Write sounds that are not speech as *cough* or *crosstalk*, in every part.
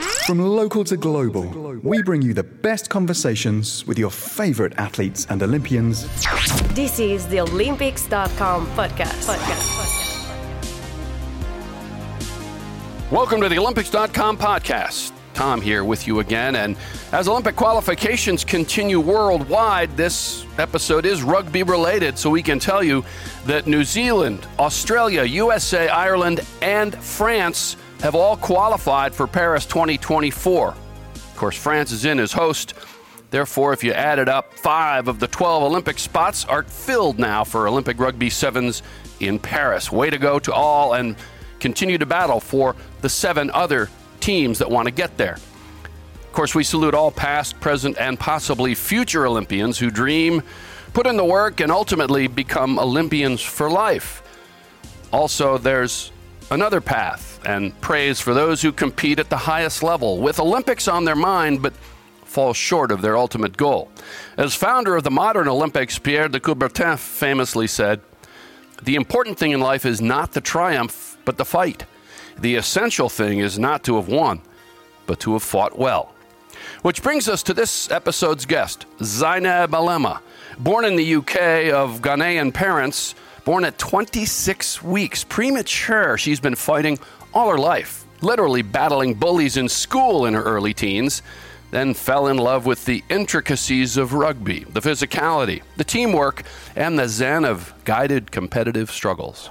From local to global, we bring you the best conversations with your favorite athletes and Olympians. This is the Olympics.com podcast. podcast. Welcome to the Olympics.com podcast. Tom here with you again. And as Olympic qualifications continue worldwide, this episode is rugby related, so we can tell you that New Zealand, Australia, USA, Ireland, and France have all qualified for Paris 2024. Of course, France is in as host. Therefore, if you added up, five of the 12 Olympic spots are filled now for Olympic Rugby Sevens in Paris. Way to go to all and continue to battle for the seven other teams that want to get there. Of course, we salute all past, present, and possibly future Olympians who dream, put in the work, and ultimately become Olympians for life. Also, there's another path and praise for those who compete at the highest level with Olympics on their mind but fall short of their ultimate goal. As founder of the modern Olympics, Pierre de Coubertin famously said, The important thing in life is not the triumph, but the fight. The essential thing is not to have won, but to have fought well. Which brings us to this episode's guest, Zainab Alema. Born in the UK of Ghanaian parents, born at 26 weeks, premature, she's been fighting all her life, literally battling bullies in school in her early teens, then fell in love with the intricacies of rugby, the physicality, the teamwork, and the zen of guided competitive struggles.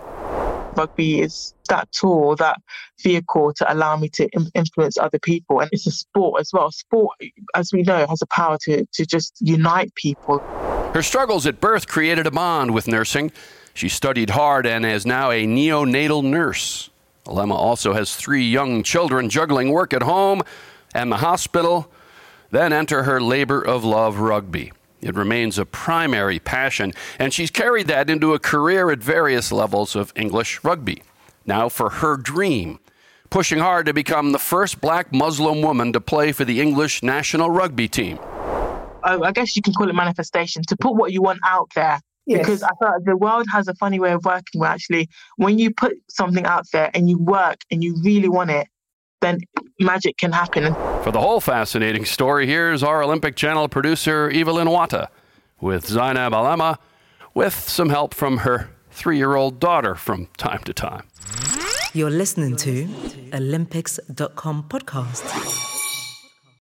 Rugby is that tool, that vehicle to allow me to influence other people. And it's a sport as well. Sport, as we know, has a power to, to just unite people. Her struggles at birth created a bond with nursing. She studied hard and is now a neonatal nurse. Alema also has three young children juggling work at home and the hospital. Then enter her labor of love rugby. It remains a primary passion, and she's carried that into a career at various levels of English rugby. Now for her dream, pushing hard to become the first black Muslim woman to play for the English national rugby team. Oh, I guess you can call it manifestation to put what you want out there Yes. Because I thought the world has a funny way of working where actually when you put something out there and you work and you really want it, then magic can happen. For the whole fascinating story, here's our Olympic Channel producer, Evelyn Wata, with Zainab Alema, with some help from her three year old daughter from time to time. You're listening to Olympics.com podcast.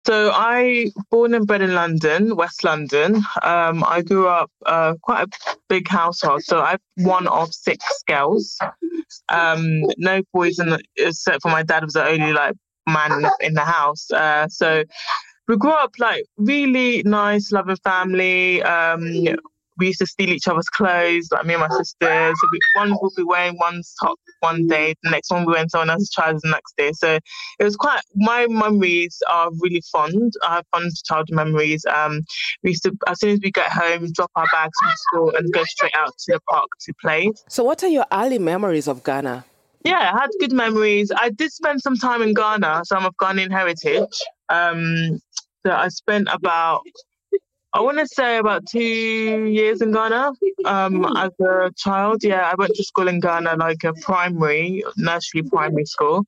So I born and bred in London, West London. Um, I grew up uh, quite a big household. So I'm one of six girls. Um, no boys, in the, except for my dad was the only like man in the house. Uh, so we grew up like really nice, loving family. Um, we used to steal each other's clothes, like me and my sisters. So we, one would be wearing one's top one day, the next one we wearing someone else's trousers the next day. So it was quite. My memories are really fond. I have fond childhood memories. Um, we used to, as soon as we get home, drop our bags from school and go straight out to the park to play. So, what are your early memories of Ghana? Yeah, I had good memories. I did spend some time in Ghana, so I'm of Ghanaian heritage. Um, so I spent about I want to say about two years in Ghana um, as a child. Yeah, I went to school in Ghana, like a primary, nursery primary school.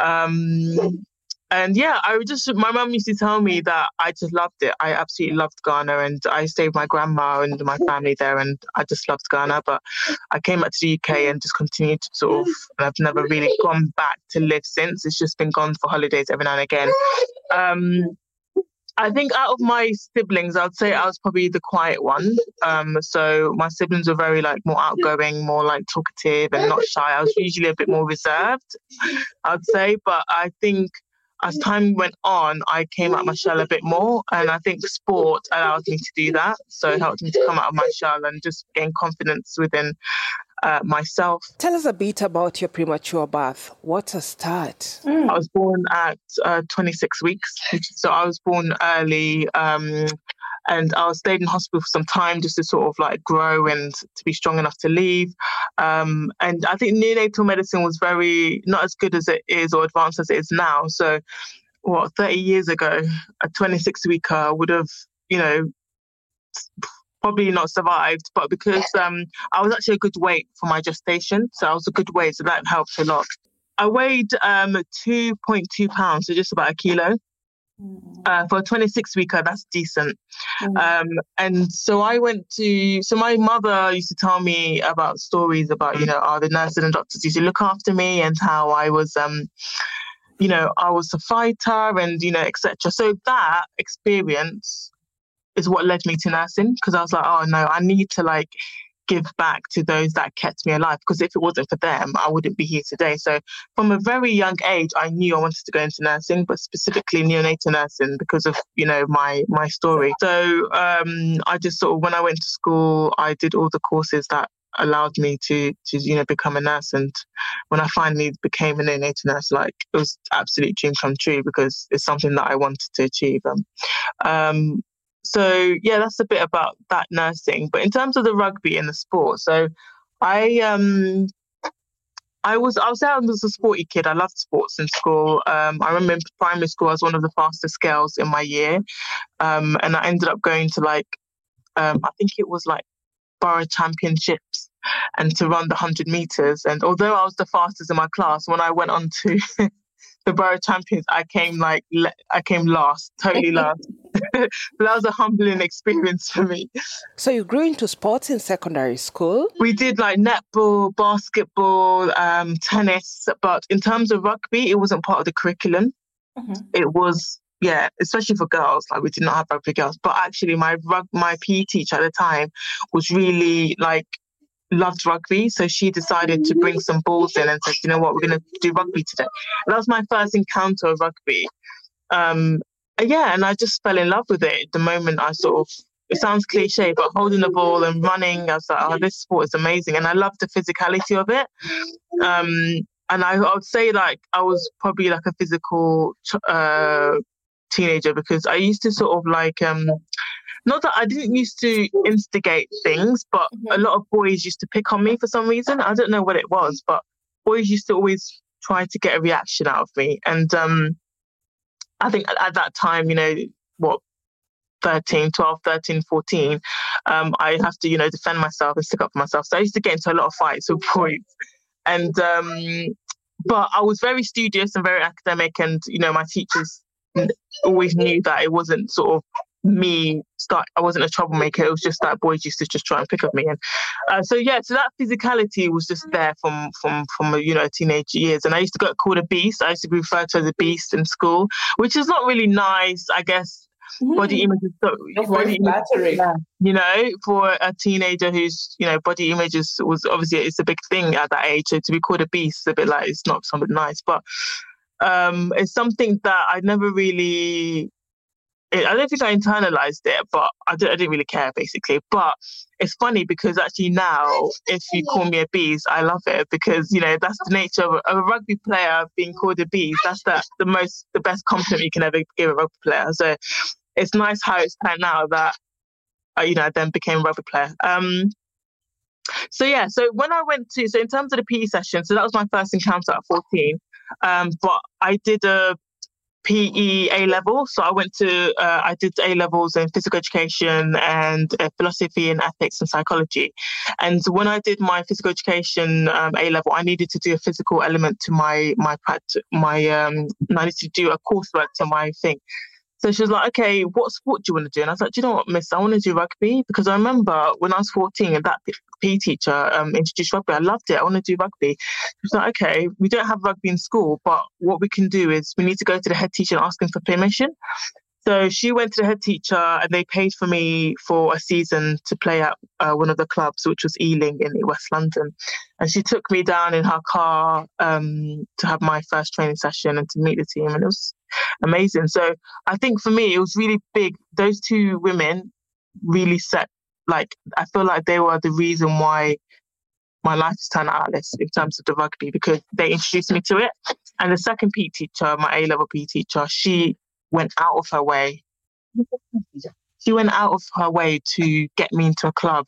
Um, and yeah, I just, my mum used to tell me that I just loved it. I absolutely loved Ghana and I stayed with my grandma and my family there and I just loved Ghana. But I came back to the UK and just continued to sort of, and I've never really gone back to live since. It's just been gone for holidays every now and again. Um, I think out of my siblings, I'd say I was probably the quiet one. Um, so my siblings were very like more outgoing, more like talkative and not shy. I was usually a bit more reserved, I'd say. But I think as time went on, I came out my shell a bit more, and I think sport allowed me to do that. So it helped me to come out of my shell and just gain confidence within uh, myself. Tell us a bit about your premature birth. What a start. Mm. I was born at uh, 26 weeks. So I was born early. Um, and I stayed in hospital for some time just to sort of like grow and to be strong enough to leave. Um, and I think neonatal medicine was very not as good as it is or advanced as it is now. So, what 30 years ago, a 26 weeker would have, you know, probably not survived, but because um, I was actually a good weight for my gestation, so I was a good weight, so that helped a lot. I weighed um 2.2 pounds, so just about a kilo. Uh, for a 26 weeker, that's decent. Um, and so I went to, so my mother used to tell me about stories about, you know, oh, the nurses and doctors used to look after me and how I was, um, you know, I was a fighter and, you know, etc. So that experience is what led me to nursing because I was like, oh no, I need to like give back to those that kept me alive because if it wasn't for them i wouldn't be here today. So from a very young age i knew i wanted to go into nursing but specifically neonatal nursing because of you know my my story. So um, i just sort of when i went to school i did all the courses that allowed me to to you know become a nurse and when i finally became a neonatal nurse like it was absolute dream come true because it's something that i wanted to achieve um, um so yeah, that's a bit about that nursing. But in terms of the rugby and the sport, so I um I was I was I was a sporty kid. I loved sports in school. Um, I remember primary school I was one of the fastest girls in my year, um, and I ended up going to like um, I think it was like borough championships and to run the hundred meters. And although I was the fastest in my class, when I went on to *laughs* the borough champions, I came like I came last, totally *laughs* last. *laughs* that was a humbling experience for me. So you grew into sports in secondary school? We did like netball, basketball, um, tennis, but in terms of rugby, it wasn't part of the curriculum. Mm-hmm. It was yeah, especially for girls, like we did not have rugby girls. But actually, my rug, my PE teacher at the time was really like loved rugby. So she decided to bring some balls in and said, you know what, we're going to do rugby today. And that was my first encounter of rugby. Um, yeah, and I just fell in love with it the moment I sort of, it sounds cliche, but holding the ball and running, I was like, oh, this sport is amazing. And I love the physicality of it. Um, and I, I, would say like I was probably like a physical uh, teenager because I used to sort of like um, not that I didn't used to instigate things, but mm-hmm. a lot of boys used to pick on me for some reason. I don't know what it was, but boys used to always try to get a reaction out of me. And um, I think at that time, you know, what, 13, 12, 13, 14, um, I have to, you know, defend myself and stick up for myself. So I used to get into a lot of fights with boys. And, um, but I was very studious and very academic. And, you know, my teachers always knew that it wasn't sort of me start i wasn't a troublemaker it was just that boys used to just try and pick up me. And uh, so yeah so that physicality was just there from from from you know teenage years. And i used to get called a beast. I used to be referred to as a beast in school which is not really nice i guess. Mm. body image is so body image, you know for a teenager who's you know body image is, was obviously it's a big thing at that age. So to be called a beast is a bit like it's not something nice. But um, it's something that I never really I don't think I internalized it, but I, I didn't really care basically. But it's funny because actually now, if you call me a beast, I love it because you know that's the nature of a, of a rugby player being called a beast. That's the, the most the best compliment you can ever give a rugby player. So it's nice how it's turned out that uh, you know I then became a rugby player. Um, so yeah, so when I went to so in terms of the PE session, so that was my first encounter at 14. Um, but I did a PE A level. So I went to, uh, I did A levels in physical education and uh, philosophy and ethics and psychology. And when I did my physical education um, A level, I needed to do a physical element to my my my um, I needed to do a coursework to my thing. So she was like, okay, what sport do you want to do? And I was like, do you know what, miss? I want to do rugby because I remember when I was 14 and that PE teacher um, introduced rugby. I loved it. I want to do rugby. She was like, okay, we don't have rugby in school, but what we can do is we need to go to the head teacher and ask him for permission. So she went to the head teacher and they paid for me for a season to play at uh, one of the clubs, which was Ealing in West London. And she took me down in her car um, to have my first training session and to meet the team. And it was amazing. So I think for me, it was really big. Those two women really set, like, I feel like they were the reason why my life has turned out this in terms of the rugby because they introduced me to it. And the second PE teacher, my A level PE teacher, she went out of her way. She went out of her way to get me into a club.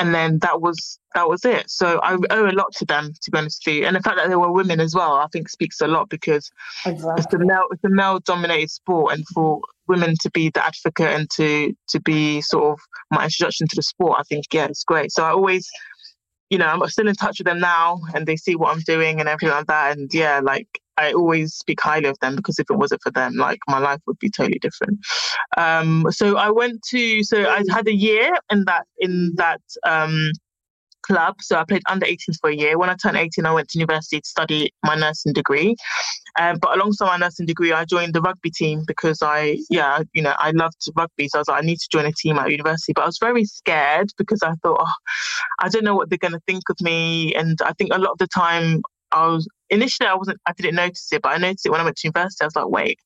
And then that was that was it. So I owe a lot to them, to be honest with you. And the fact that they were women as well, I think speaks a lot because exactly. it's a male it's a male dominated sport and for women to be the advocate and to to be sort of my introduction to the sport, I think yeah, it's great. So I always you know, I'm still in touch with them now and they see what I'm doing and everything like that. And yeah, like I always speak highly of them because if it wasn't for them, like my life would be totally different. Um, so I went to, so I had a year in that, in that, um, club. So I played under 18s for a year. When I turned 18, I went to university to study my nursing degree. Um, but alongside my nursing degree, I joined the rugby team because I, yeah, you know, I loved rugby. So I was like, I need to join a team at university. But I was very scared because I thought, oh, I don't know what they're going to think of me. And I think a lot of the time, I was initially I wasn't, I didn't notice it, but I noticed it when I went to university. I was like, wait,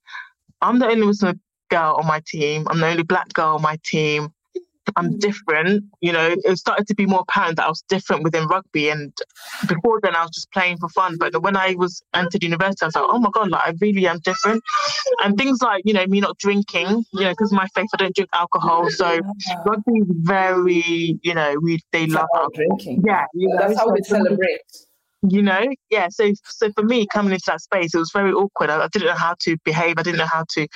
I'm the only Muslim girl on my team. I'm the only black girl on my team. I'm mm. different. You know, it started to be more apparent that I was different within rugby. And before then, I was just playing for fun. But when I was entered university, I was like, oh my God, like I really am different. And things like, you know, me not drinking, you know, because my faith, I don't drink alcohol. So rugby is very, you know, we they love alcohol. drinking. Yeah, that's how we celebrate you know? Yeah so so for me coming into that space it was very awkward. I, I, didn't know how to behave. I didn't know how to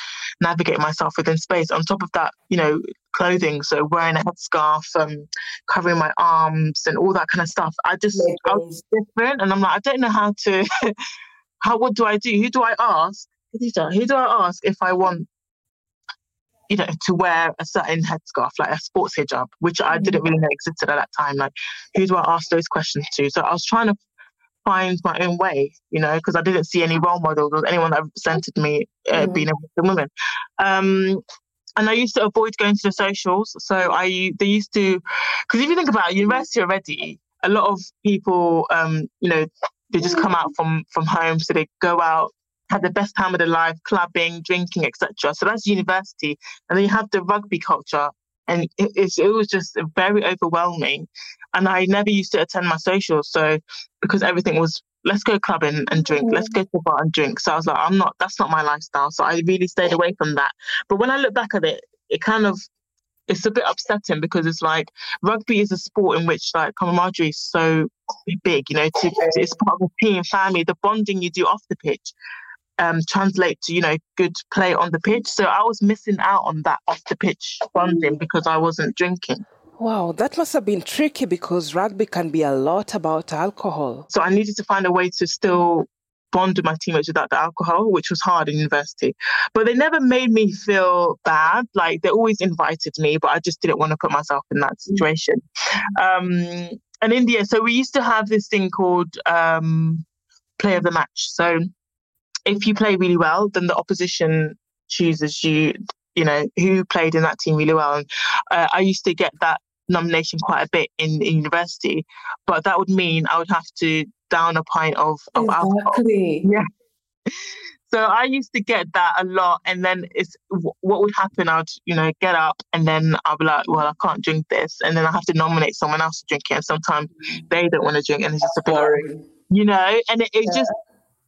navigate myself within space. On top of that you know clothing so wearing a headscarf um covering my arms and all that kind of stuff i just I was different and i'm like i don't know how to *laughs* how what do i do? Who do i ask? Who do i ask if i want you know, to wear a certain headscarf, like a sports hijab, which I didn't really know existed at that time. Like, who do I ask those questions to? So I was trying to find my own way, you know, because I didn't see any role models or anyone that represented me uh, mm. being a Muslim woman. Um, and I used to avoid going to the socials. So I they used to, because if you think about it, university already, a lot of people, um, you know, they just come out from from home, so they go out, have the best time of their life, clubbing, drinking, etc. So that's university, and then you have the rugby culture, and it, it was just very overwhelming. And I never used to attend my socials, so because everything was let's go clubbing and drink, mm. let's go to the bar and drink. So I was like, I'm not, that's not my lifestyle. So I really stayed away from that. But when I look back at it, it kind of it's a bit upsetting because it's like rugby is a sport in which like camaraderie is so big, you know, to, it's part of a team, family, the bonding you do off the pitch um, translate to, you know, good play on the pitch. So I was missing out on that off the pitch bonding because I wasn't drinking. Wow, that must have been tricky because rugby can be a lot about alcohol. So I needed to find a way to still bond with my teammates without the alcohol, which was hard in university. But they never made me feel bad. Like they always invited me, but I just didn't want to put myself in that situation. Um, and India, so we used to have this thing called um, play of the match. So if you play really well, then the opposition chooses you, you know, who played in that team really well. And uh, I used to get that nomination quite a bit in, in, university, but that would mean I would have to down a pint of, of exactly. alcohol. Yeah. *laughs* So I used to get that a lot, and then it's what would happen. I'd you know get up, and then I'd be like, "Well, I can't drink this," and then I have to nominate someone else to drink it. And sometimes they don't want to drink, and it's just a bit you know. And it, it yeah. just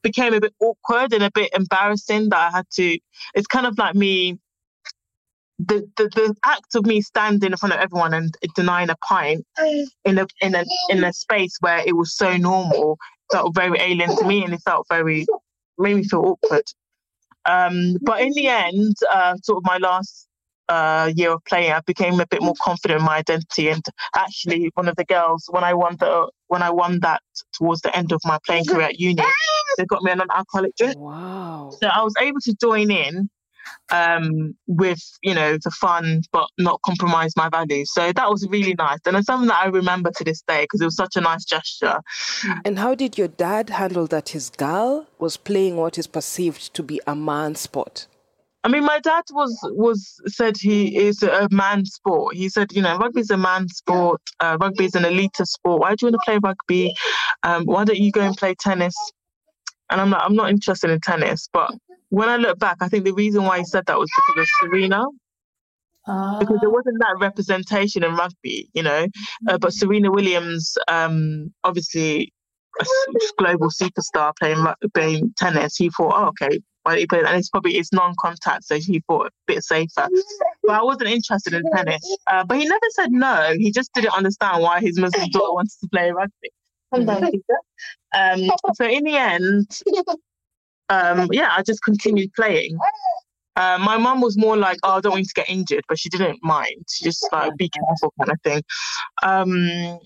became a bit awkward and a bit embarrassing that I had to. It's kind of like me. The, the, the act of me standing in front of everyone and denying a pint in a in a in a space where it was so normal felt very alien to me and it felt very made me feel awkward. Um, but in the end, uh, sort of my last uh, year of playing, I became a bit more confident in my identity. And actually, one of the girls, when I won the when I won that towards the end of my playing career at uni, they got me a non-alcoholic drink. Wow! So I was able to join in um, with you know the fun, but not compromise my values. So that was really nice, and it's something that I remember to this day because it was such a nice gesture. And how did your dad handle that his girl was playing what is perceived to be a man sport? I mean, my dad was was said he is a man sport. He said, you know, rugby is a man sport. Uh, rugby is an elite sport. Why do you want to play rugby? Um, why don't you go and play tennis? And I'm like, I'm not interested in tennis. But when I look back, I think the reason why he said that was because of Serena. Uh, because there wasn't that representation in rugby, you know. Uh, but Serena Williams, um, obviously a global superstar playing playing tennis, he thought, oh, okay, why don't you play? And it's probably it's non-contact, so he thought a bit safer. But I wasn't interested in tennis. Uh, but he never said no. He just didn't understand why his Muslim daughter wanted to play rugby. Um, *laughs* so in the end, um, yeah, I just continued playing. Uh, my mum was more like, "Oh, I don't want you to get injured," but she didn't mind. She just like, "Be careful," kind of thing. Um,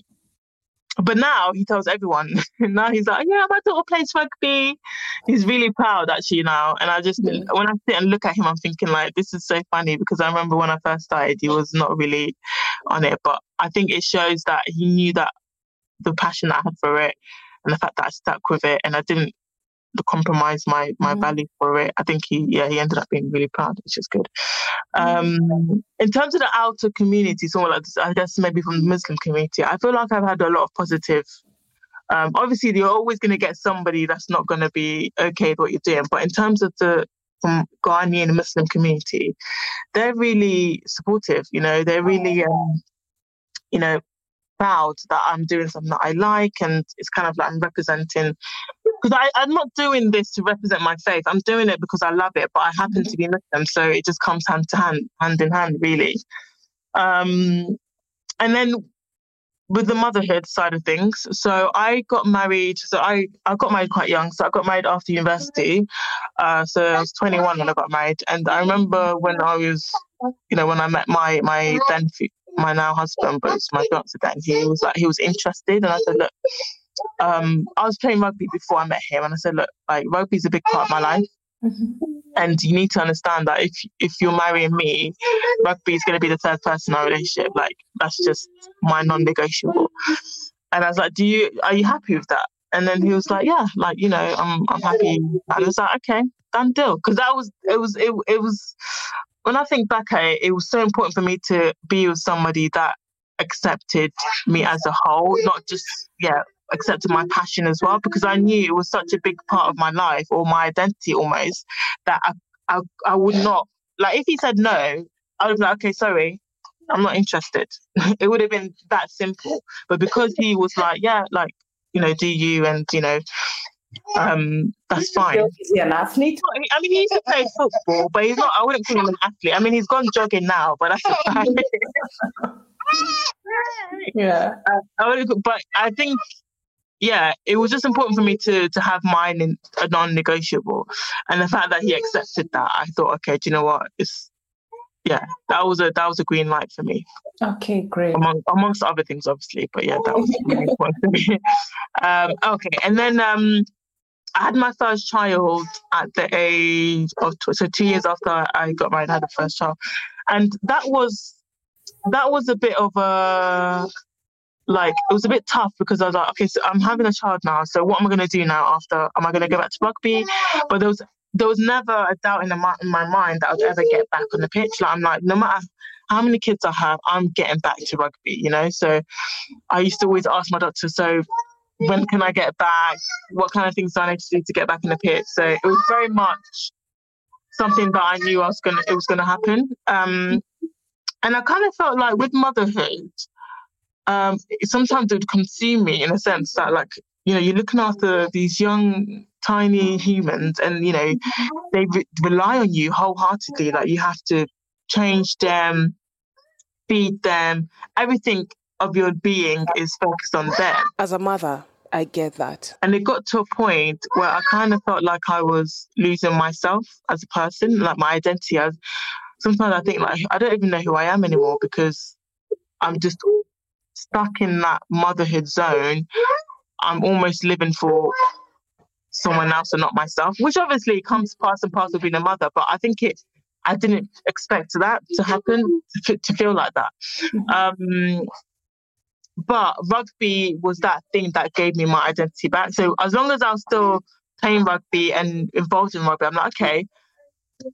but now he tells everyone. *laughs* now he's like, yeah, my daughter plays rugby. He's really proud actually now. And I just, yeah. when I sit and look at him, I'm thinking like, this is so funny because I remember when I first started, he was not really on it. But I think it shows that he knew that the passion that I had for it and the fact that I stuck with it and I didn't compromise my my mm. value for it. I think he yeah he ended up being really proud, which is good. Um, in terms of the outer community, so like this, I guess maybe from the Muslim community, I feel like I've had a lot of positive. Um, obviously, you're always going to get somebody that's not going to be okay with what you're doing, but in terms of the from Ghanaian Muslim community, they're really supportive. You know, they're really um, you know proud that I'm doing something that I like, and it's kind of like I'm representing. Because I'm not doing this to represent my faith. I'm doing it because I love it, but I happen to be Muslim, so it just comes hand to hand, hand in hand, really. Um, and then with the motherhood side of things, so I got married. So I I got married quite young. So I got married after university. Uh, so I was 21 when I got married, and I remember when I was, you know, when I met my my then my now husband, but it's my fiance then, he was like, he was interested. And I said, look, um, I was playing rugby before I met him. And I said, look, like rugby's a big part of my life. Mm-hmm. And you need to understand that if if you're marrying me, rugby is going to be the third person in our relationship. Like that's just my non-negotiable. And I was like, "Do you are you happy with that?" And then he was like, "Yeah, like you know, I'm I'm happy." And I was like, "Okay, done deal." Because that was it was it it was when I think back at it, it was so important for me to be with somebody that accepted me as a whole, not just, yeah, accepted my passion as well, because I knew it was such a big part of my life or my identity almost that I, I, I would not, like, if he said no, I would be like, okay, sorry, I'm not interested. *laughs* it would have been that simple. But because he was like, yeah, like, you know, do you and, you know, um, that's fine. Is he an athlete? I mean, he used to play football, but he's not. I wouldn't call him an athlete. I mean, he's gone jogging now, but that's *laughs* fine. yeah. Uh, I would, but I think, yeah, it was just important for me to to have mine in a non-negotiable, and the fact that he accepted that, I thought, okay, do you know what? It's yeah, that was a that was a green light for me. Okay, great. Among, amongst other things, obviously, but yeah, that was really important to me. *laughs* Um, okay, and then um, I had my first child at the age of tw- so two years after I got married, I had the first child, and that was that was a bit of a like it was a bit tough because I was like, okay, so I'm having a child now, so what am I going to do now after? Am I going to go back to rugby? But there was there was never a doubt in, the, in my mind that I would ever get back on the pitch. Like I'm like, no matter how many kids I have, I'm getting back to rugby, you know. So I used to always ask my doctor, so when can I get back? What kind of things do I need to do to get back in the pit? So it was very much something that I knew I was gonna it was gonna happen. Um, and I kind of felt like with motherhood, um, sometimes it would consume me in a sense that like you know you're looking after these young tiny humans and you know they re- rely on you wholeheartedly like you have to change them feed them everything of your being is focused on them. As a mother, I get that. And it got to a point where I kind of felt like I was losing myself as a person, like my identity. As sometimes I think like I don't even know who I am anymore because I'm just stuck in that motherhood zone. I'm almost living for someone else and not myself, which obviously comes part and parcel of being a mother. But I think it, I didn't expect that to happen, to, to feel like that. Mm-hmm. Um, but rugby was that thing that gave me my identity back. So as long as I was still playing rugby and involved in rugby, I'm like, okay,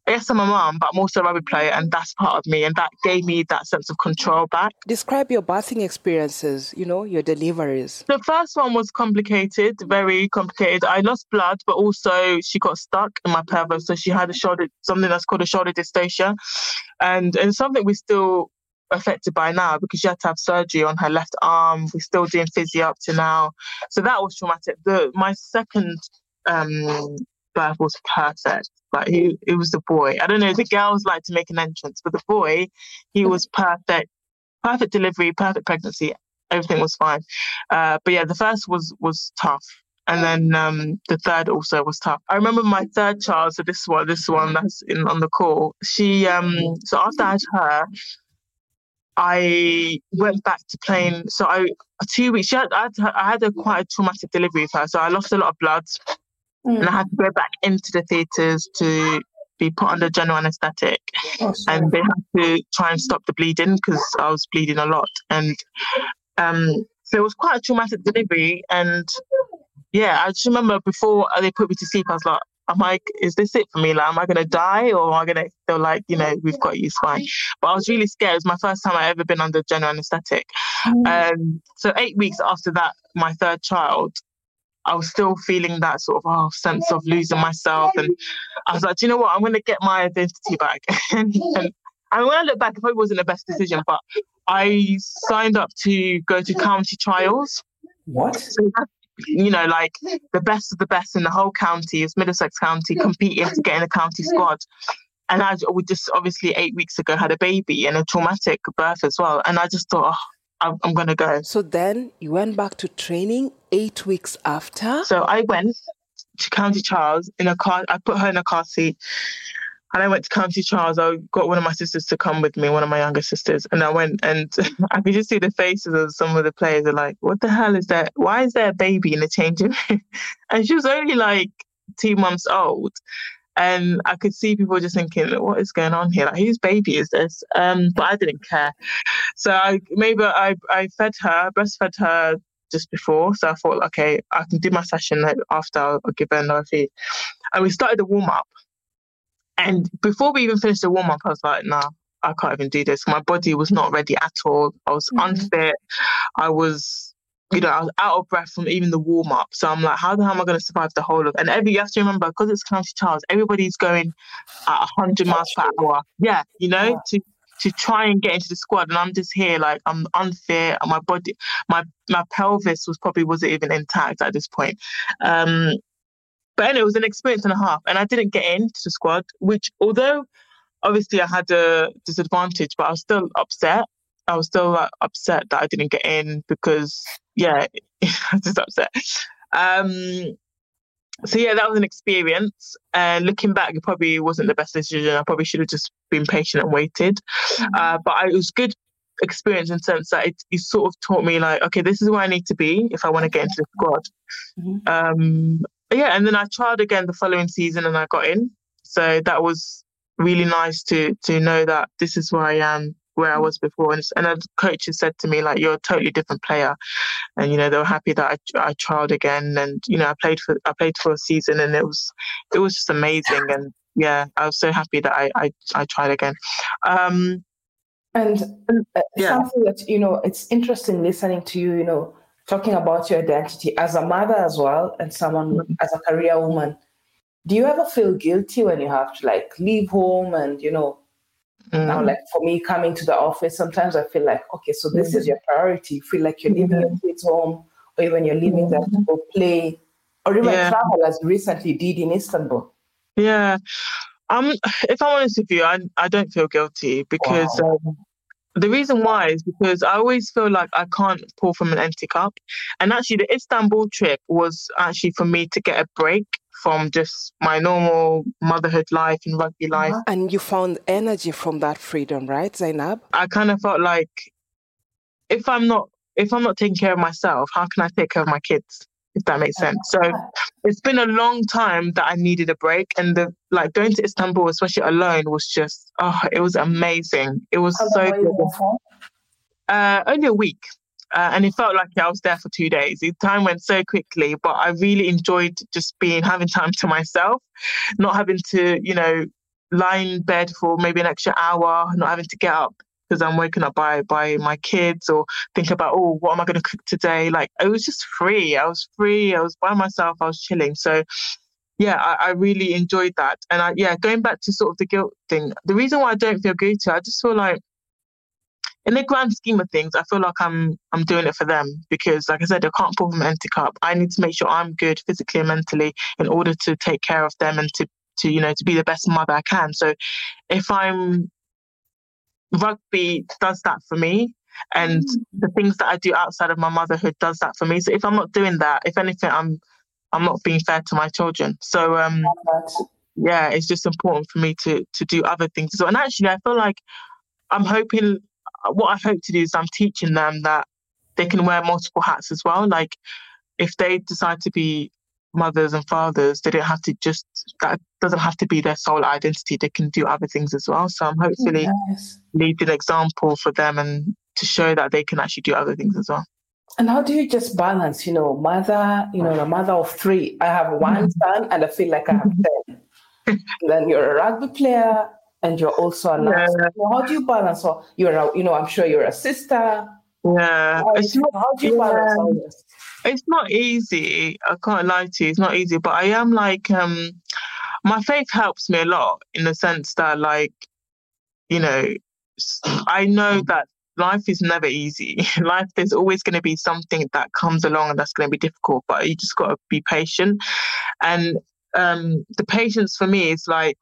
yes, I'm a mom, but I'm also a rugby player, and that's part of me, and that gave me that sense of control back. Describe your birthing experiences, you know, your deliveries. The first one was complicated, very complicated. I lost blood, but also she got stuck in my pelvis, so she had a shoulder, something that's called a shoulder dystocia, and and something we still affected by now because she had to have surgery on her left arm. We're still doing physio up to now. So that was traumatic. The my second um, birth was perfect. Like he, it was the boy. I don't know. The girls like to make an entrance, but the boy, he was perfect. Perfect delivery, perfect pregnancy. Everything was fine. Uh, but yeah, the first was was tough. And then um, the third also was tough. I remember my third child, so this one, this one that's in on the call. She um so after I had her, I went back to playing. So I two weeks. She had, I, had, I had a quite a traumatic delivery with her, so I lost a lot of blood, and I had to go back into the theatres to be put under general anaesthetic, Oh, and they had to try and stop the bleeding because I was bleeding a lot, and um, so it was quite a traumatic delivery. And yeah, I just remember before they put me to sleep, I was like. I'm like, is this it for me? Like, am I gonna die or am I gonna? They're like, you know, we've got you, fine. But I was really scared. It was my first time I ever been under general anaesthetic. Um, so eight weeks after that, my third child, I was still feeling that sort of oh, sense of losing myself, and I was like, Do you know what? I'm to get my identity back. *laughs* and, and, and when I look back, it probably wasn't the best decision, but I signed up to go to *laughs* county trials. What? So you know, like the best of the best in the whole county is Middlesex County competing to get in the county squad. And I we just obviously eight weeks ago had a baby and a traumatic birth as well. And I just thought, oh, I'm, I'm going to go. So then you went back to training eight weeks after. So I went to County trials in a car. I put her in a car seat, and I went to County trials. I got one of my sisters to come with me, one of my younger sisters, and I went and *laughs* I could just see the faces of some of the players. Are like, "What the hell is that? Why is there a baby in the changing *laughs* room?" and she was only like two months old. And I could see people just thinking, "What is going on here? Like, whose baby is this?" Um, but I didn't care. So I maybe I I fed her, breastfed her just before. So I thought, okay, I can do my session after. I'll, I'll give her another feed. And we started the warm up. And before we even finished the warm up, I was like, nah, I can't even do this. My body was not ready at all. I was Mhm. unfit. I was, you know, I was out of breath from even the warm up. So I'm like, how the hell am I going to survive the whole of? And every you have to remember because it's County trials, everybody's going at 100 miles per hour. Yeah, you know, Yeah. to to try and get into the squad, and I'm just here like I'm unfit. And my body, my my pelvis was probably wasn't even intact at this point. Um, but anyway, it was an experience and a half, and I didn't get into the squad, which although obviously I had a disadvantage, but I was still upset. I was still like, upset that I didn't get in because yeah, *laughs* I was just upset. Um, so yeah, that was an experience. And looking back, it probably wasn't the best decision. I probably should have just been patient and waited. Uh, but I, it was good experience in the sense that it, it sort of taught me like, okay, this is where I need to be if I want to get into the squad. Mhm. Um, yeah, and then I tried again the following season and I got in. So that was really nice to to know that this is where I am, where I was before. And, and the coaches said to me like, you're a totally different player, and you know they were happy that I I tried again, and you know I played for I played for a season, and it was it was just amazing, and yeah, I was so happy that I I, I tried again. Um, And uh, Yeah. something that, you know, it's interesting listening to you, you know, talking about your identity as a mother as well and someone Mm-hmm. as a career woman. Do you ever feel guilty when you have to like leave home and, you know, now mm, like for me coming to the office, sometimes I feel like, okay, so this Mm-hmm. is your priority. You feel like you're leaving your kids home or even you're leaving them to go play or even Yeah. travel as you recently did in Istanbul. yeah. Um, if I'm honest with you, I I don't feel guilty because um, the reason why is because I always feel like I can't pour from an empty cup, and actually the Istanbul trip was actually for me to get a break from just my normal motherhood life and rugby uh-huh. life. And you found energy from that freedom, right, Zainab? I kind of felt like if I'm not if I'm not taking care of myself, how can I take care of my kids? If that makes sense. So it's been a long time that I needed a break, and the like going to Istanbul, especially alone, was just oh, it was amazing. It was How so long were you good. Uh, only a week. Uh, and it felt like I was there for two days. The time went so quickly, but I really enjoyed just being having time to myself, not having to, you know, lie in bed for maybe an extra hour, not having to get up because I'm waking up by by my kids or think about oh what am I going to cook today? Like it was just free. I was free. I was by myself. I was chilling. So yeah, I, I really enjoyed that. And I yeah, going back to sort of the guilt thing. The reason why I don't feel guilty, I just feel like in the grand scheme of things, I feel like I'm I'm doing it for them because, like I said, I can't pour from an empty cup. I need to make sure I'm good physically and mentally in order to take care of them and to to you know to be the best mother I can. So, if I'm rugby does that for me, and the things that I do outside of my motherhood does that for me. So if I'm not doing that, if anything, I'm I'm not being fair to my children. So um, yeah, it's just important for me to to do other things as well. And actually, I feel like I'm hoping what I hope to do is I'm teaching them that they can wear multiple hats as well. Like if they decide to be mothers and fathers, they don't have to just that doesn't have to be their sole identity. They can do other things as well. So I'm hopefully Yes. leading an example for them and to show that they can actually do other things as well. And how do you just balance, you know, mother, you know, a mother of three? I have mm-hmm. one son and I feel like I have 10. *laughs* then you're a rugby player and you're also a nurse. Yeah. So how do you balance? Or you're, a, you know, I'm sure you're a sister. Yeah, How, it's not, how do you balance yeah. all this? It's not easy. I can't lie to you, it's not easy. But I am like, um, my faith helps me a lot in the sense that, like, you know, I know that life is never easy. *laughs* life, there's always going to be something that comes along and that's going to be difficult. But you just got to be patient. And um, the patience for me is like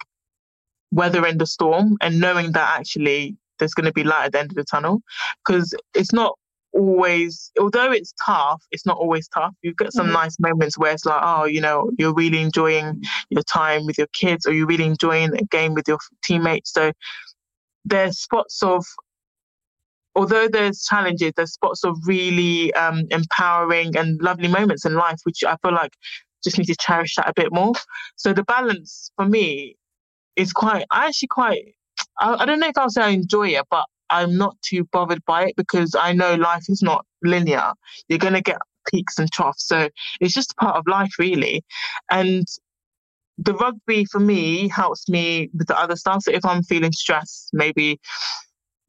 weathering the storm and knowing that actually there's going to be light at the end of the tunnel because it's not always although it's tough it's not always tough. You get some Mhm. nice moments where it's like oh you know you're really enjoying your time with your kids or you're really enjoying a game with your teammates. So there's spots of although there's challenges there's spots of really um, empowering and lovely moments in life which i feel like just need to cherish that a bit more. So the balance for me is quite i actually quite I, I don't know if I'll say I enjoy it, but I'm not too bothered by it because I know life is not linear. You're gonna get peaks and troughs. So it's just part of life really. And the rugby for me helps me with the other stuff. So if I'm feeling stressed, maybe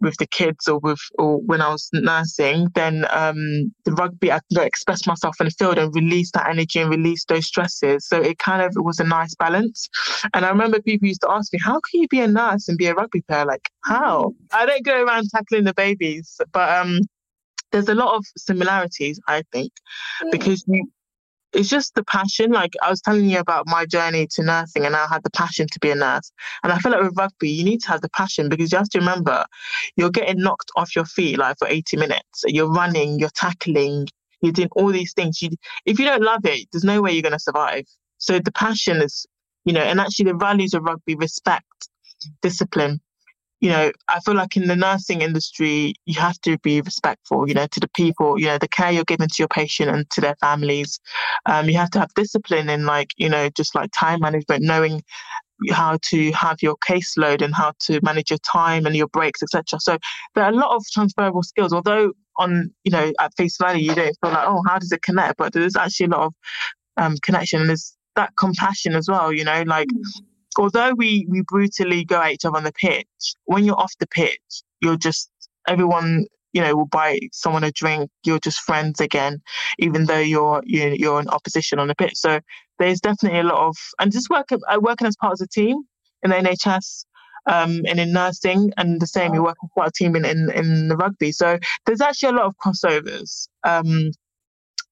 with the kids or with or when I was nursing, then um, the rugby I could express myself in the field and release that energy and release those stresses. So it kind of it was a nice balance. And I remember people used to ask me, "How can you be a nurse and be a rugby player? Like how?" I don't go around tackling the babies, but um, there's a lot of similarities, I think, because you. It's just the passion. Like I was telling you about my journey to nursing, and I had the passion to be a nurse. And I feel like with rugby, you need to have the passion because you have to remember you're getting knocked off your feet like for 80 minutes. You're running, you're tackling, you're doing all these things. You, if you don't love it, there's no way you're going to survive. So the passion is, you know, and actually the values of rugby, respect, discipline. You know, I feel like in the nursing industry, you have to be respectful, you know, to the people, you know, the care you're giving to your patient and to their families. Um, you have to have discipline in like, you know, just like time management, knowing how to have your caseload and how to manage your time and your breaks, etc. So there are a lot of transferable skills. Although on you know at face value you don't feel like oh how does it connect, but there's actually a lot of um, connection and there's that compassion as well. You know, like although we we brutally go at each other on the pitch, when you're off the pitch, you're just everyone. You know, will buy someone a drink. You're just friends again, even though you're you you're in opposition on the pitch. So there's definitely a lot of and just work uh, working as part of a team in the NHS um, and in nursing, and the same you work as part of a team in, in in the rugby. So there's actually a lot of crossovers um,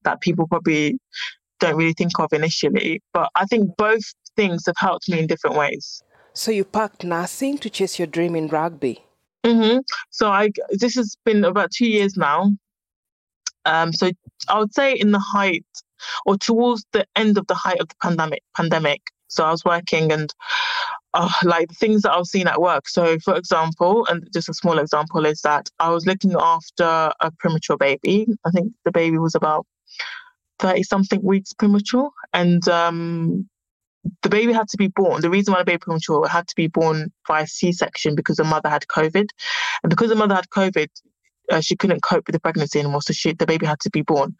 that people probably don't really think of initially. But I think both things have helped me in different ways. So you packed nursing to chase your dream in rugby. hmm So I this has been about two years now. Um, so I would say in the height or towards the end of the height of the pandemic. Pandemic. So I was working and uh, like the things that I was seeing at work. So for example, and just a small example is that I was looking after a premature baby. I think the baby was about thirty something weeks premature, and um, the baby had to be born. The reason why the baby premature had to be born by C-section because the mother had COVID, and because the mother had COVID, uh, she couldn't cope with the pregnancy anymore. So she, the baby had to be born,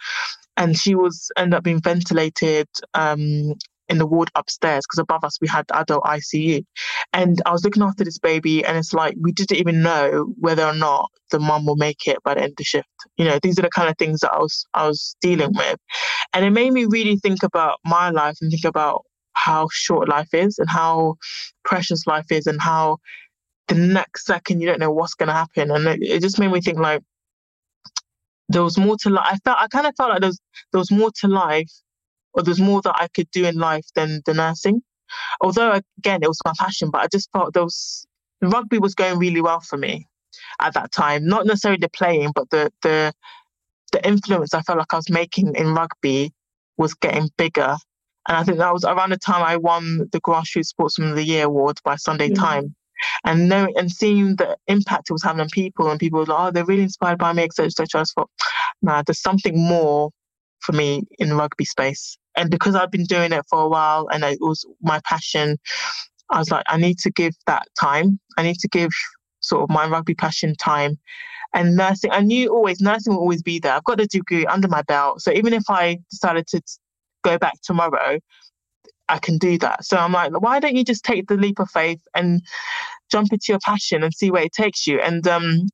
and she was ended up being ventilated um, in the ward upstairs because above us we had adult ICU, and I was looking after this baby, and it's like we didn't even know whether or not the mum will make it by the end of the shift. You know, these are the kind of things that I was I was dealing with, and it made me really think about my life and think about how short life is and how precious life is and how the next second you don't know what's going to happen. And it, it just made me think like there was more to life i felt i kind of felt like there was, there was more to life or there's more that i could do in life than the nursing. Although again it was my passion but i just felt was rugby was going really well for me at that time. Not necessarily the playing but the the the influence i felt like i was making in rugby was getting bigger and I think that was around the time I won the Grassroots Sportsman of the Year award by Sunday Yeah. Time. and knowing and seeing the impact it was having on people, and people were like, "Oh, they're really inspired by me," etc. etc. I thought, nah, there's something more for me in rugby space, and because I've been doing it for a while, and it was my passion, I was like, I need to give that time. I need to give sort of my rugby passion time. And nursing, I knew always nursing will always be there. I've got a degree under my belt. So even if I decided to go back tomorrow, I can do that. So I'm like, why don't you just take the leap of faith and jump into your passion and see where it takes you? And um,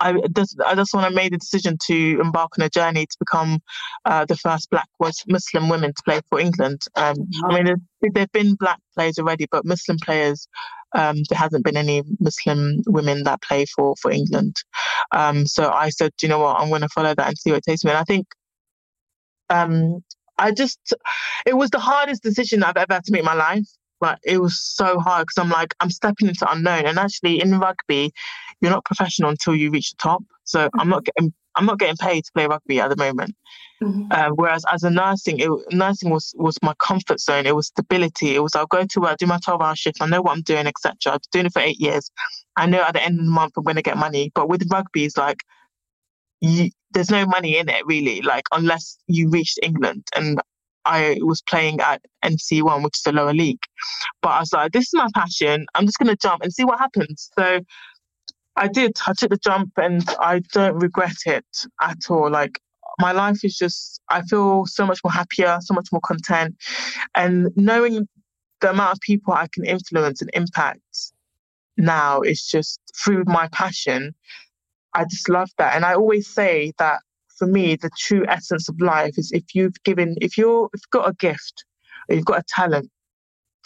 I just, I just want to make the decision to embark on a journey to become uh, the first Black Muslim women to play for England. Um, I mean, there've been Black players already, but Muslim players, um, there hasn't been any Muslim women that play for for England. Um, so I said, you know what, I'm going to follow that and see what it takes me. And I think um, I just, it was the hardest decision I've ever had to make in my life. But it was so hard because I'm like, I'm stepping into unknown. And actually, in rugby, you're not professional until you reach the top. So mm-hmm. I'm not getting, I'm not getting paid to play rugby at the moment. Mm-hmm. Uh, whereas as a nursing, it, nursing was was my comfort zone. It was stability. It was I'll go to work, do my 12 hour shift. I know what I'm doing, etc. I've been doing it for eight years. I know at the end of the month I'm going to get money. But with rugby, it's like you, there's no money in it really, like unless you reached England. And I was playing at NC1, which is the lower league. But I was like, this is my passion. I'm just going to jump and see what happens. So I did. I took the jump and I don't regret it at all. Like, my life is just, I feel so much more happier, so much more content. And knowing the amount of people I can influence and impact now is just through my passion. I just love that. And I always say that for me, the true essence of life is if you've given, if you're, if you've got a gift, or you've got a talent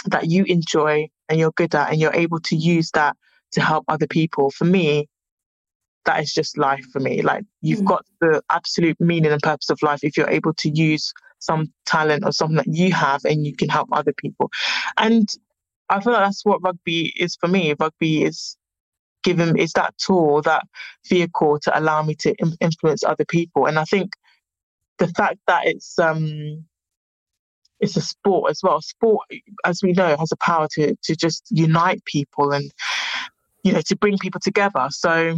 that you enjoy and you're good at, and you're able to use that to help other people. For me, that is just life for me. Like you've mm. got the absolute meaning and purpose of life if you're able to use some talent or something that you have and you can help other people. And I feel like that's what rugby is for me. Rugby is given is that tool, that vehicle to allow me to Im- influence other people. And I think the fact that it's um it's a sport as well. Sport, as we know, has a power to to just unite people and you know to bring people together. So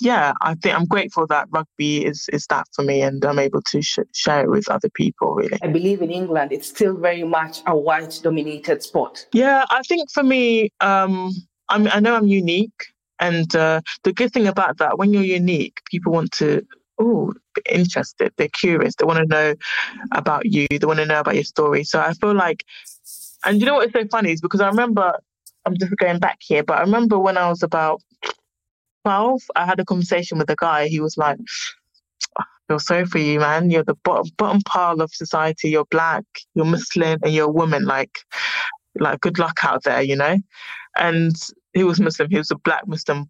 yeah, I think I'm grateful that rugby is is that for me, and I'm able to sh- share it with other people. Really, I believe in England, it's still very much a white-dominated sport. Yeah, I think for me, um, I'm, I know I'm unique. And uh, the good thing about that, when you're unique, people want to, oh, interested. They're curious. They want to know about you. They want to know about your story. So I feel like, and you know what is so funny is because I remember, I'm just going back here, but I remember when I was about 12, I had a conversation with a guy. He was like, I feel sorry for you, man. You're the bottom, bottom pile of society. You're black, you're Muslim, and you're a woman. Like, like good luck out there, you know? And he was Muslim, he was a black Muslim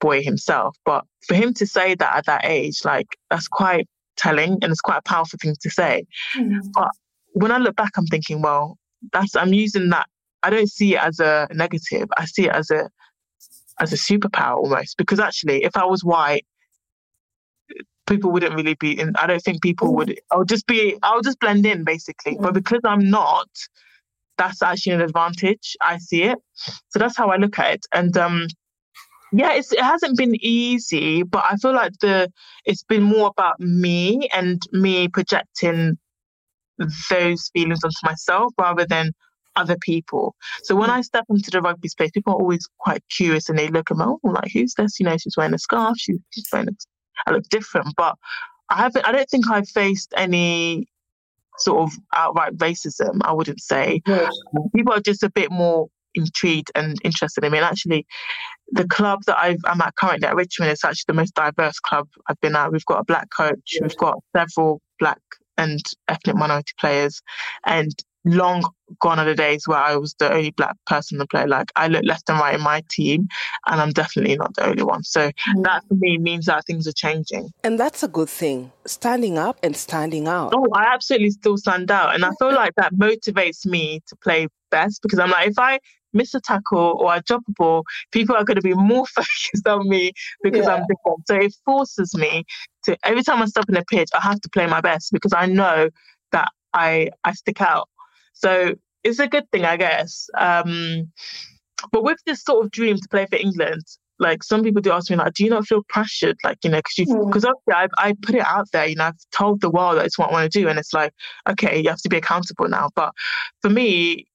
boy himself. But for him to say that at that age, like that's quite telling and it's quite a powerful thing to say. Mm-hmm. But when I look back, I'm thinking, well, that's I'm using that. I don't see it as a negative. I see it as a as a superpower almost. Because actually, if I was white, people wouldn't really be in. I don't think people would. I'll just be. I'll just blend in basically. Mm-hmm. But because I'm not, that's actually an advantage. I see it. So that's how I look at it. And um, yeah, it hasn't been easy, but I feel like the it's been more about me and me projecting those feelings onto myself rather than other people. So when I step into the rugby space, people are always quite curious and they look at me, oh, like who's this? You know, she's wearing a scarf, she's, she's wearing a, I look different, but I haven't. I don't think I've faced any sort of outright racism, I wouldn't say. Yes. People are just a bit more intrigued and interested in me. And actually, the club that i am at currently at Richmond is actually the most diverse club I've been at. We've got a black coach, yes. we've got several black and ethnic minority players, and long gone are the days where I was the only black person to play. Like I look left and right in my team, and I'm definitely not the only one. So mm. that for me means that things are changing. And that's a good thing. Standing up and standing out. Oh, I absolutely still stand out. And I feel like that motivates me to play best because I'm like, if I miss a tackle or I drop a ball, people are going to be more *laughs* focused on me because yeah. I'm different. So it forces me to every time I step in the pitch, I have to play my best because I know that I I stick out. So it's a good thing, I guess. Um, but with this sort of dream to play for England, like some people do ask me, like, do you not feel pressured? Like, you know, because you, because Mm. obviously I, I put it out there, you know, I've told the world that it's what I want to do. And it's like, okay, you have to be accountable now. But for me,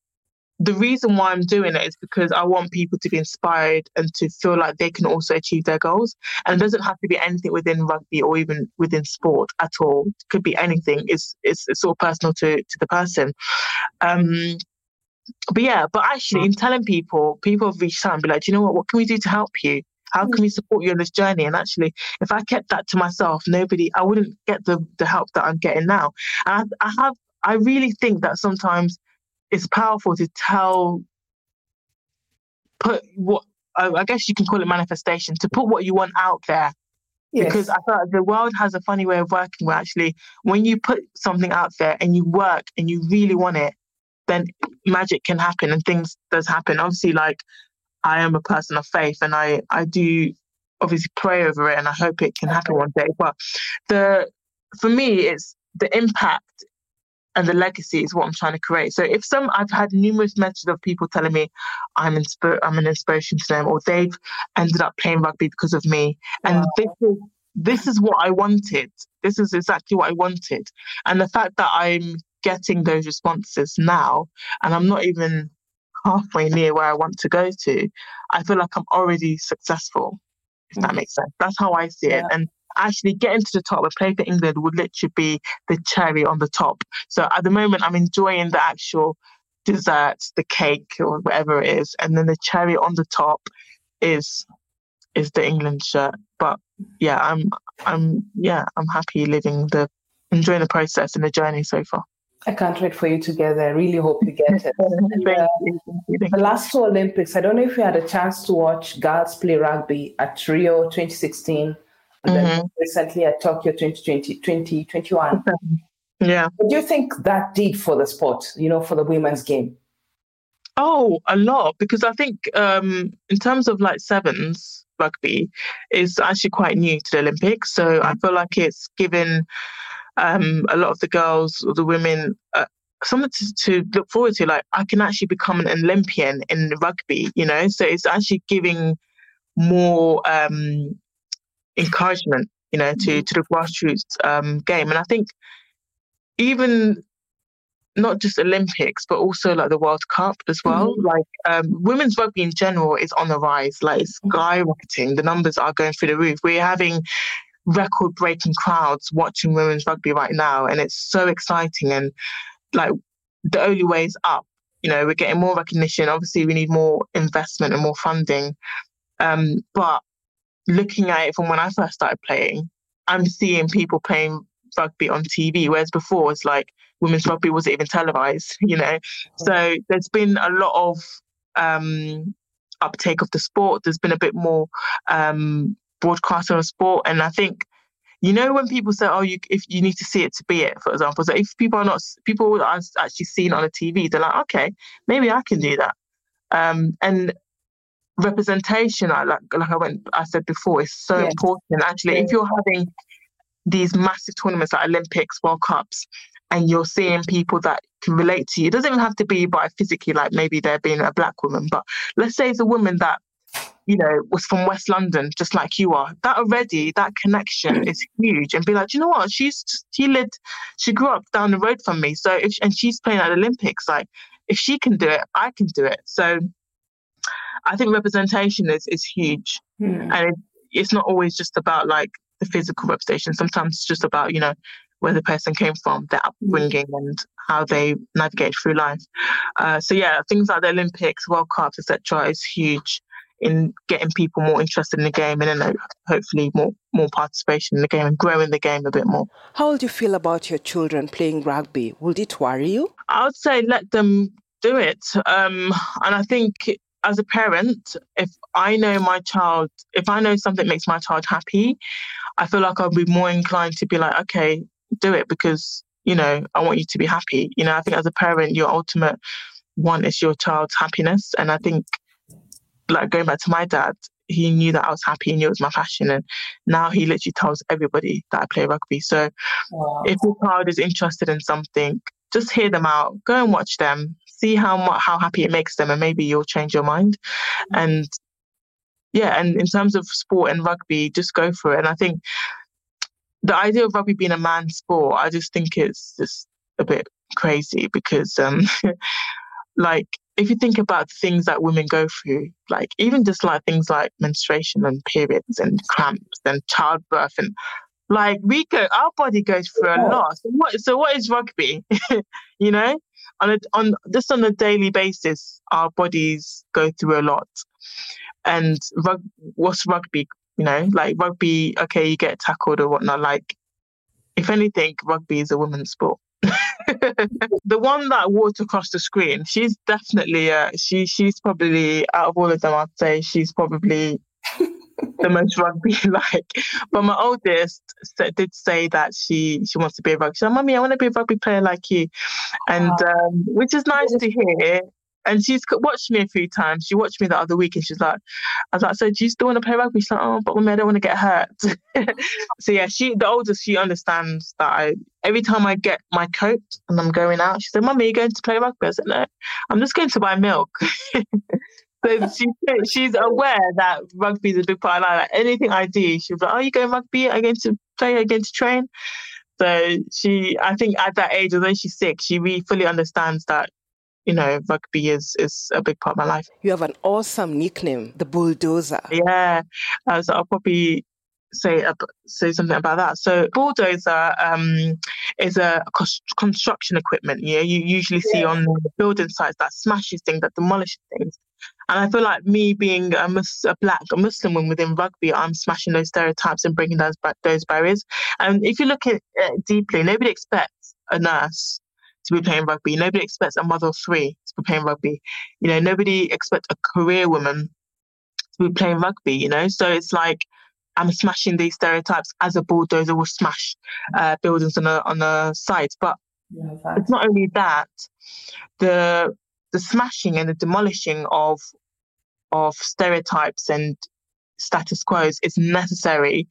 the reason why I'm doing it is because I want people to be inspired and to feel like they can also achieve their goals. And it doesn't have to be anything within rugby or even within sport at all. It could be anything. It's it's, it's all personal to to the person. Um, but yeah, but actually, in telling people, people have reached out and be like, do you know what? What can we do to help you? How can we support you on this journey? And actually, if I kept that to myself, nobody, I wouldn't get the the help that I'm getting now. And I, I have, I really think that sometimes it's powerful to tell, put what I I guess you can call it manifestation, to put what you want out there Yes. because I thought the world has a funny way of working where actually when you put something out there and you work and you really want it, then magic can happen and things does happen. Obviously, like I am a person of faith and I I do obviously pray over it and I hope it can happen one day. But the for me it's the impact and the legacy is what I'm trying to create. So if some I've had numerous messages of people telling me I'm insp- I'm an inspiration to them or they've ended up playing rugby because of me. And this is this is what I wanted. This is exactly what I wanted. And the fact that I'm getting those responses now and I'm not even halfway near where I want to go to, I feel like I'm already successful, if that Mhm. makes sense. That's how I see it. And actually getting to the top and playing for England would literally be the cherry on the top. So at the moment, I'm enjoying the actual dessert, the cake or whatever it is, and then the cherry on the top is is the England shirt. But yeah, I'm I'm yeah I'm happy living the enjoying the process and the journey so far. I can't wait for you to get there. I really hope you get it. *laughs* Uh, thank you, thank you, thank The last two Olympics, I don't know if you had a chance to watch girls play rugby at Rio 2016 and then Mm-hmm. recently at Tokyo 2020, 2021. Yeah. What do you think that did for the sport, you know, for the women's game? Oh, a lot because I think um, in terms of like sevens rugby is actually quite new to the Olympics. So I feel like it's given um, a lot of the girls or the women uh, something to, to look forward to. Like I can actually become an Olympian in rugby, you know. So it's actually giving more um, encouragement, you know, to to the grassroots um, game. And I think even not just Olympics, but also like the World Cup as well. Like um, women's rugby in general is on the rise, like it's skyrocketing. The numbers are going through the roof. We're having record breaking crowds watching women's rugby right now, and it's so exciting. And like the only way is up. You know, we're getting more recognition. Obviously, we need more investment and more funding. Um, but looking at it from when I first started playing, I'm seeing people playing rugby on TV, whereas before it's like women's rugby wasn't even televised, *laughs* you know. So there's been a lot of um, uptake of the sport. There's been a bit more um, broadcasting of sport, and I think. You know when people say, "Oh, you if you need to see it to be it," for example. So if people are not people are actually seen on a TV, they're like, "Okay, maybe I can do that." Um, and representation, I like like I went, I said before, is so Yes. important. Actually, if you're having these massive tournaments like Olympics, World Cups, and you're seeing people that can relate to you, it doesn't even have to be by physically, like maybe they're being a black woman, but let's say it's a woman that you know was from West London, just like you are. That already, that connection is huge, and be like, you know what? She's she lived, she grew up down the road from me, so if and she's playing at the Olympics, like if she can do it, I can do it. So I think representation is is huge, Hmm. and it, it's not always just about like the physical representation. Sometimes it's just about you know where the person came from, their upbringing, and how they navigate through life. Uh, so yeah, things like the Olympics, World Cups, etc., is huge in getting people more interested in the game, and then hopefully more more participation in the game and growing the game a bit more. How would you feel about your children playing rugby? Would it worry you? I would say let them do it. Um, and I think as a parent, if I know my child, if I know something makes my child happy, I feel like I'll be more inclined to be like, okay, do it because, you know, I want you to be happy. You know, I think as a parent, your ultimate one is your child's happiness. And I think, like going back to my dad, he knew that I was happy, he knew it was my passion. And now he literally tells everybody that I play rugby. So Wow. if your child is interested in something, just hear them out. Go and watch them. See how how happy it makes them, and maybe you'll change your mind. And yeah, and in terms of sport and rugby, just go for it. And I think the idea of rugby being a man's sport, I just think it's just a bit crazy because, um, *laughs* like, if you think about things that women go through, like even just like things like menstruation and periods and cramps and childbirth and like we go, our body goes through a lot. So what, so what is rugby? *laughs* you know, on a, on just on a daily basis, our bodies go through a lot. And rug, what's rugby? You know, like rugby. Okay, you get tackled or whatnot. Like, if anything, rugby is a women's sport. *laughs* the one that walked across the screen, she's definitely uh, she she's probably out of all of them, I'd say she's probably *laughs* the most rugby *laughs* like. But my oldest did say that she she wants to be a rugby. She said, "Mummy, I want to be a rugby player like you," and um, which is nice to hear. And she's watched me a few times. She watched me the other week, and she's like, "I was like, so do you still want to play rugby?" She's like, "Oh, but mummy, I don't want to get hurt." *laughs* so yeah, she the oldest she understands that I every time I get my coat and I'm going out, she said, "Mummy, are you going to play rugby?" I said, "No, I'm just going to buy milk." *laughs* so she, she's aware that rugby is a big part of life. Like anything I do, she'll be like, "Oh, you going rugby? Are you going to play? Are you going to train?" So she, I think, at that age, although she's sick, she really fully understands that you know, rugby is is a big part of my life. You have an awesome nickname, the bulldozer. Yeah, uh, so I'll probably say uh, say something about that. So bulldozer um, is a construction equipment. Yeah, you usually see yeah. on building sites that smashes things, that demolishes things. And I feel like me being a, mus- a black a Muslim woman within rugby, I'm smashing those stereotypes and bringing those those barriers. And if you look at it deeply, nobody expects a nurse to be playing rugby. Nobody expects a mother of three to be playing rugby. You know, nobody expects a career woman to be playing rugby, you know? So it's like I'm smashing these stereotypes as a bulldozer will smash uh, buildings on a on a site. But yeah, it's not only that, the the smashing and the demolishing of of stereotypes and status quos is necessary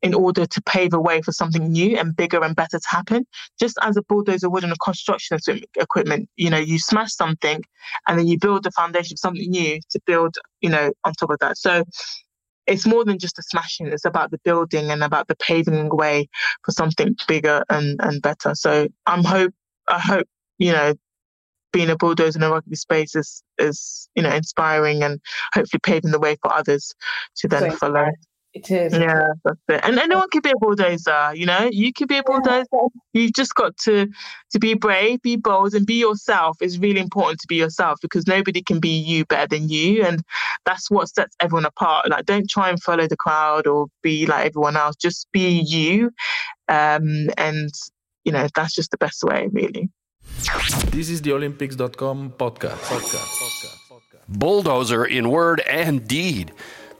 in order to pave the way for something new and bigger and better to happen. Just as a bulldozer would in a construction equipment, you know, you smash something and then you build the foundation of something new to build, you know, on top of that. So it's more than just a smashing. It's about the building and about the paving way for something bigger and, and better. So I'm hope I hope, you know, being a bulldozer in a rugby space is is you know inspiring and hopefully paving the way for others to then so follow. It is. Yeah, that's it. And anyone can be a bulldozer, you know? You can be a bulldozer. Yeah. You've just got to to be brave, be bold, and be yourself. It's really important to be yourself because nobody can be you better than you. And that's what sets everyone apart. Like don't try and follow the crowd or be like everyone else. Just be you. Um, and you know, that's just the best way, really. This is the Olympics.com podcast. podcast. Bulldozer in word and deed.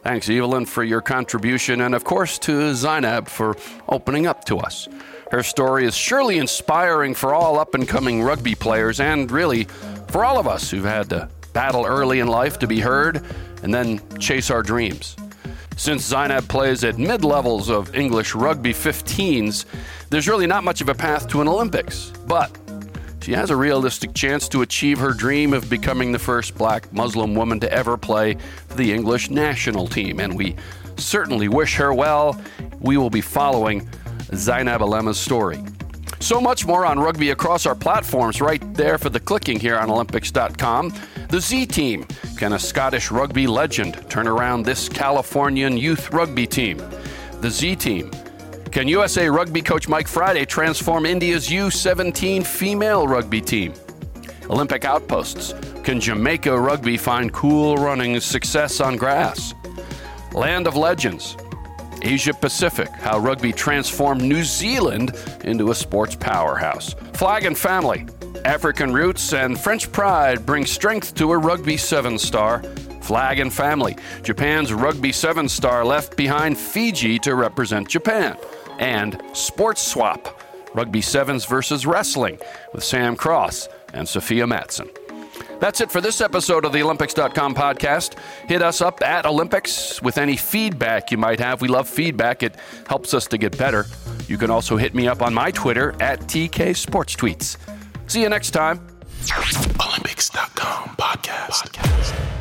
Thanks, Evelyn, for your contribution, and of course to Zainab for opening up to us. Her story is surely inspiring for all up and coming rugby players, and really for all of us who've had to battle early in life to be heard and then chase our dreams. Since Zainab plays at mid levels of English rugby 15s, there's really not much of a path to an Olympics. But she has a realistic chance to achieve her dream of becoming the first black Muslim woman to ever play for the English national team, and we certainly wish her well. We will be following Zainab Alema's story. So much more on rugby across our platforms right there for the clicking here on Olympics.com. The Z Team. Can a Scottish rugby legend turn around this Californian youth rugby team? The Z Team. Can USA Rugby coach Mike Friday transform India's U17 female rugby team? Olympic outposts. Can Jamaica Rugby find cool running success on grass? Land of Legends. Asia Pacific, how rugby transformed New Zealand into a sports powerhouse. Flag and family. African roots and French pride bring strength to a rugby seven star. Flag and family. Japan's rugby seven star left behind Fiji to represent Japan and Sports Swap Rugby Sevens versus Wrestling with Sam Cross and Sofia Mattsson. That's it for this episode of the Olympics.com podcast. Hit us up at Olympics with any feedback you might have. We love feedback, it helps us to get better. You can also hit me up on my Twitter at TK Sports Tweets. See you next time. Olympics.com podcast. podcast.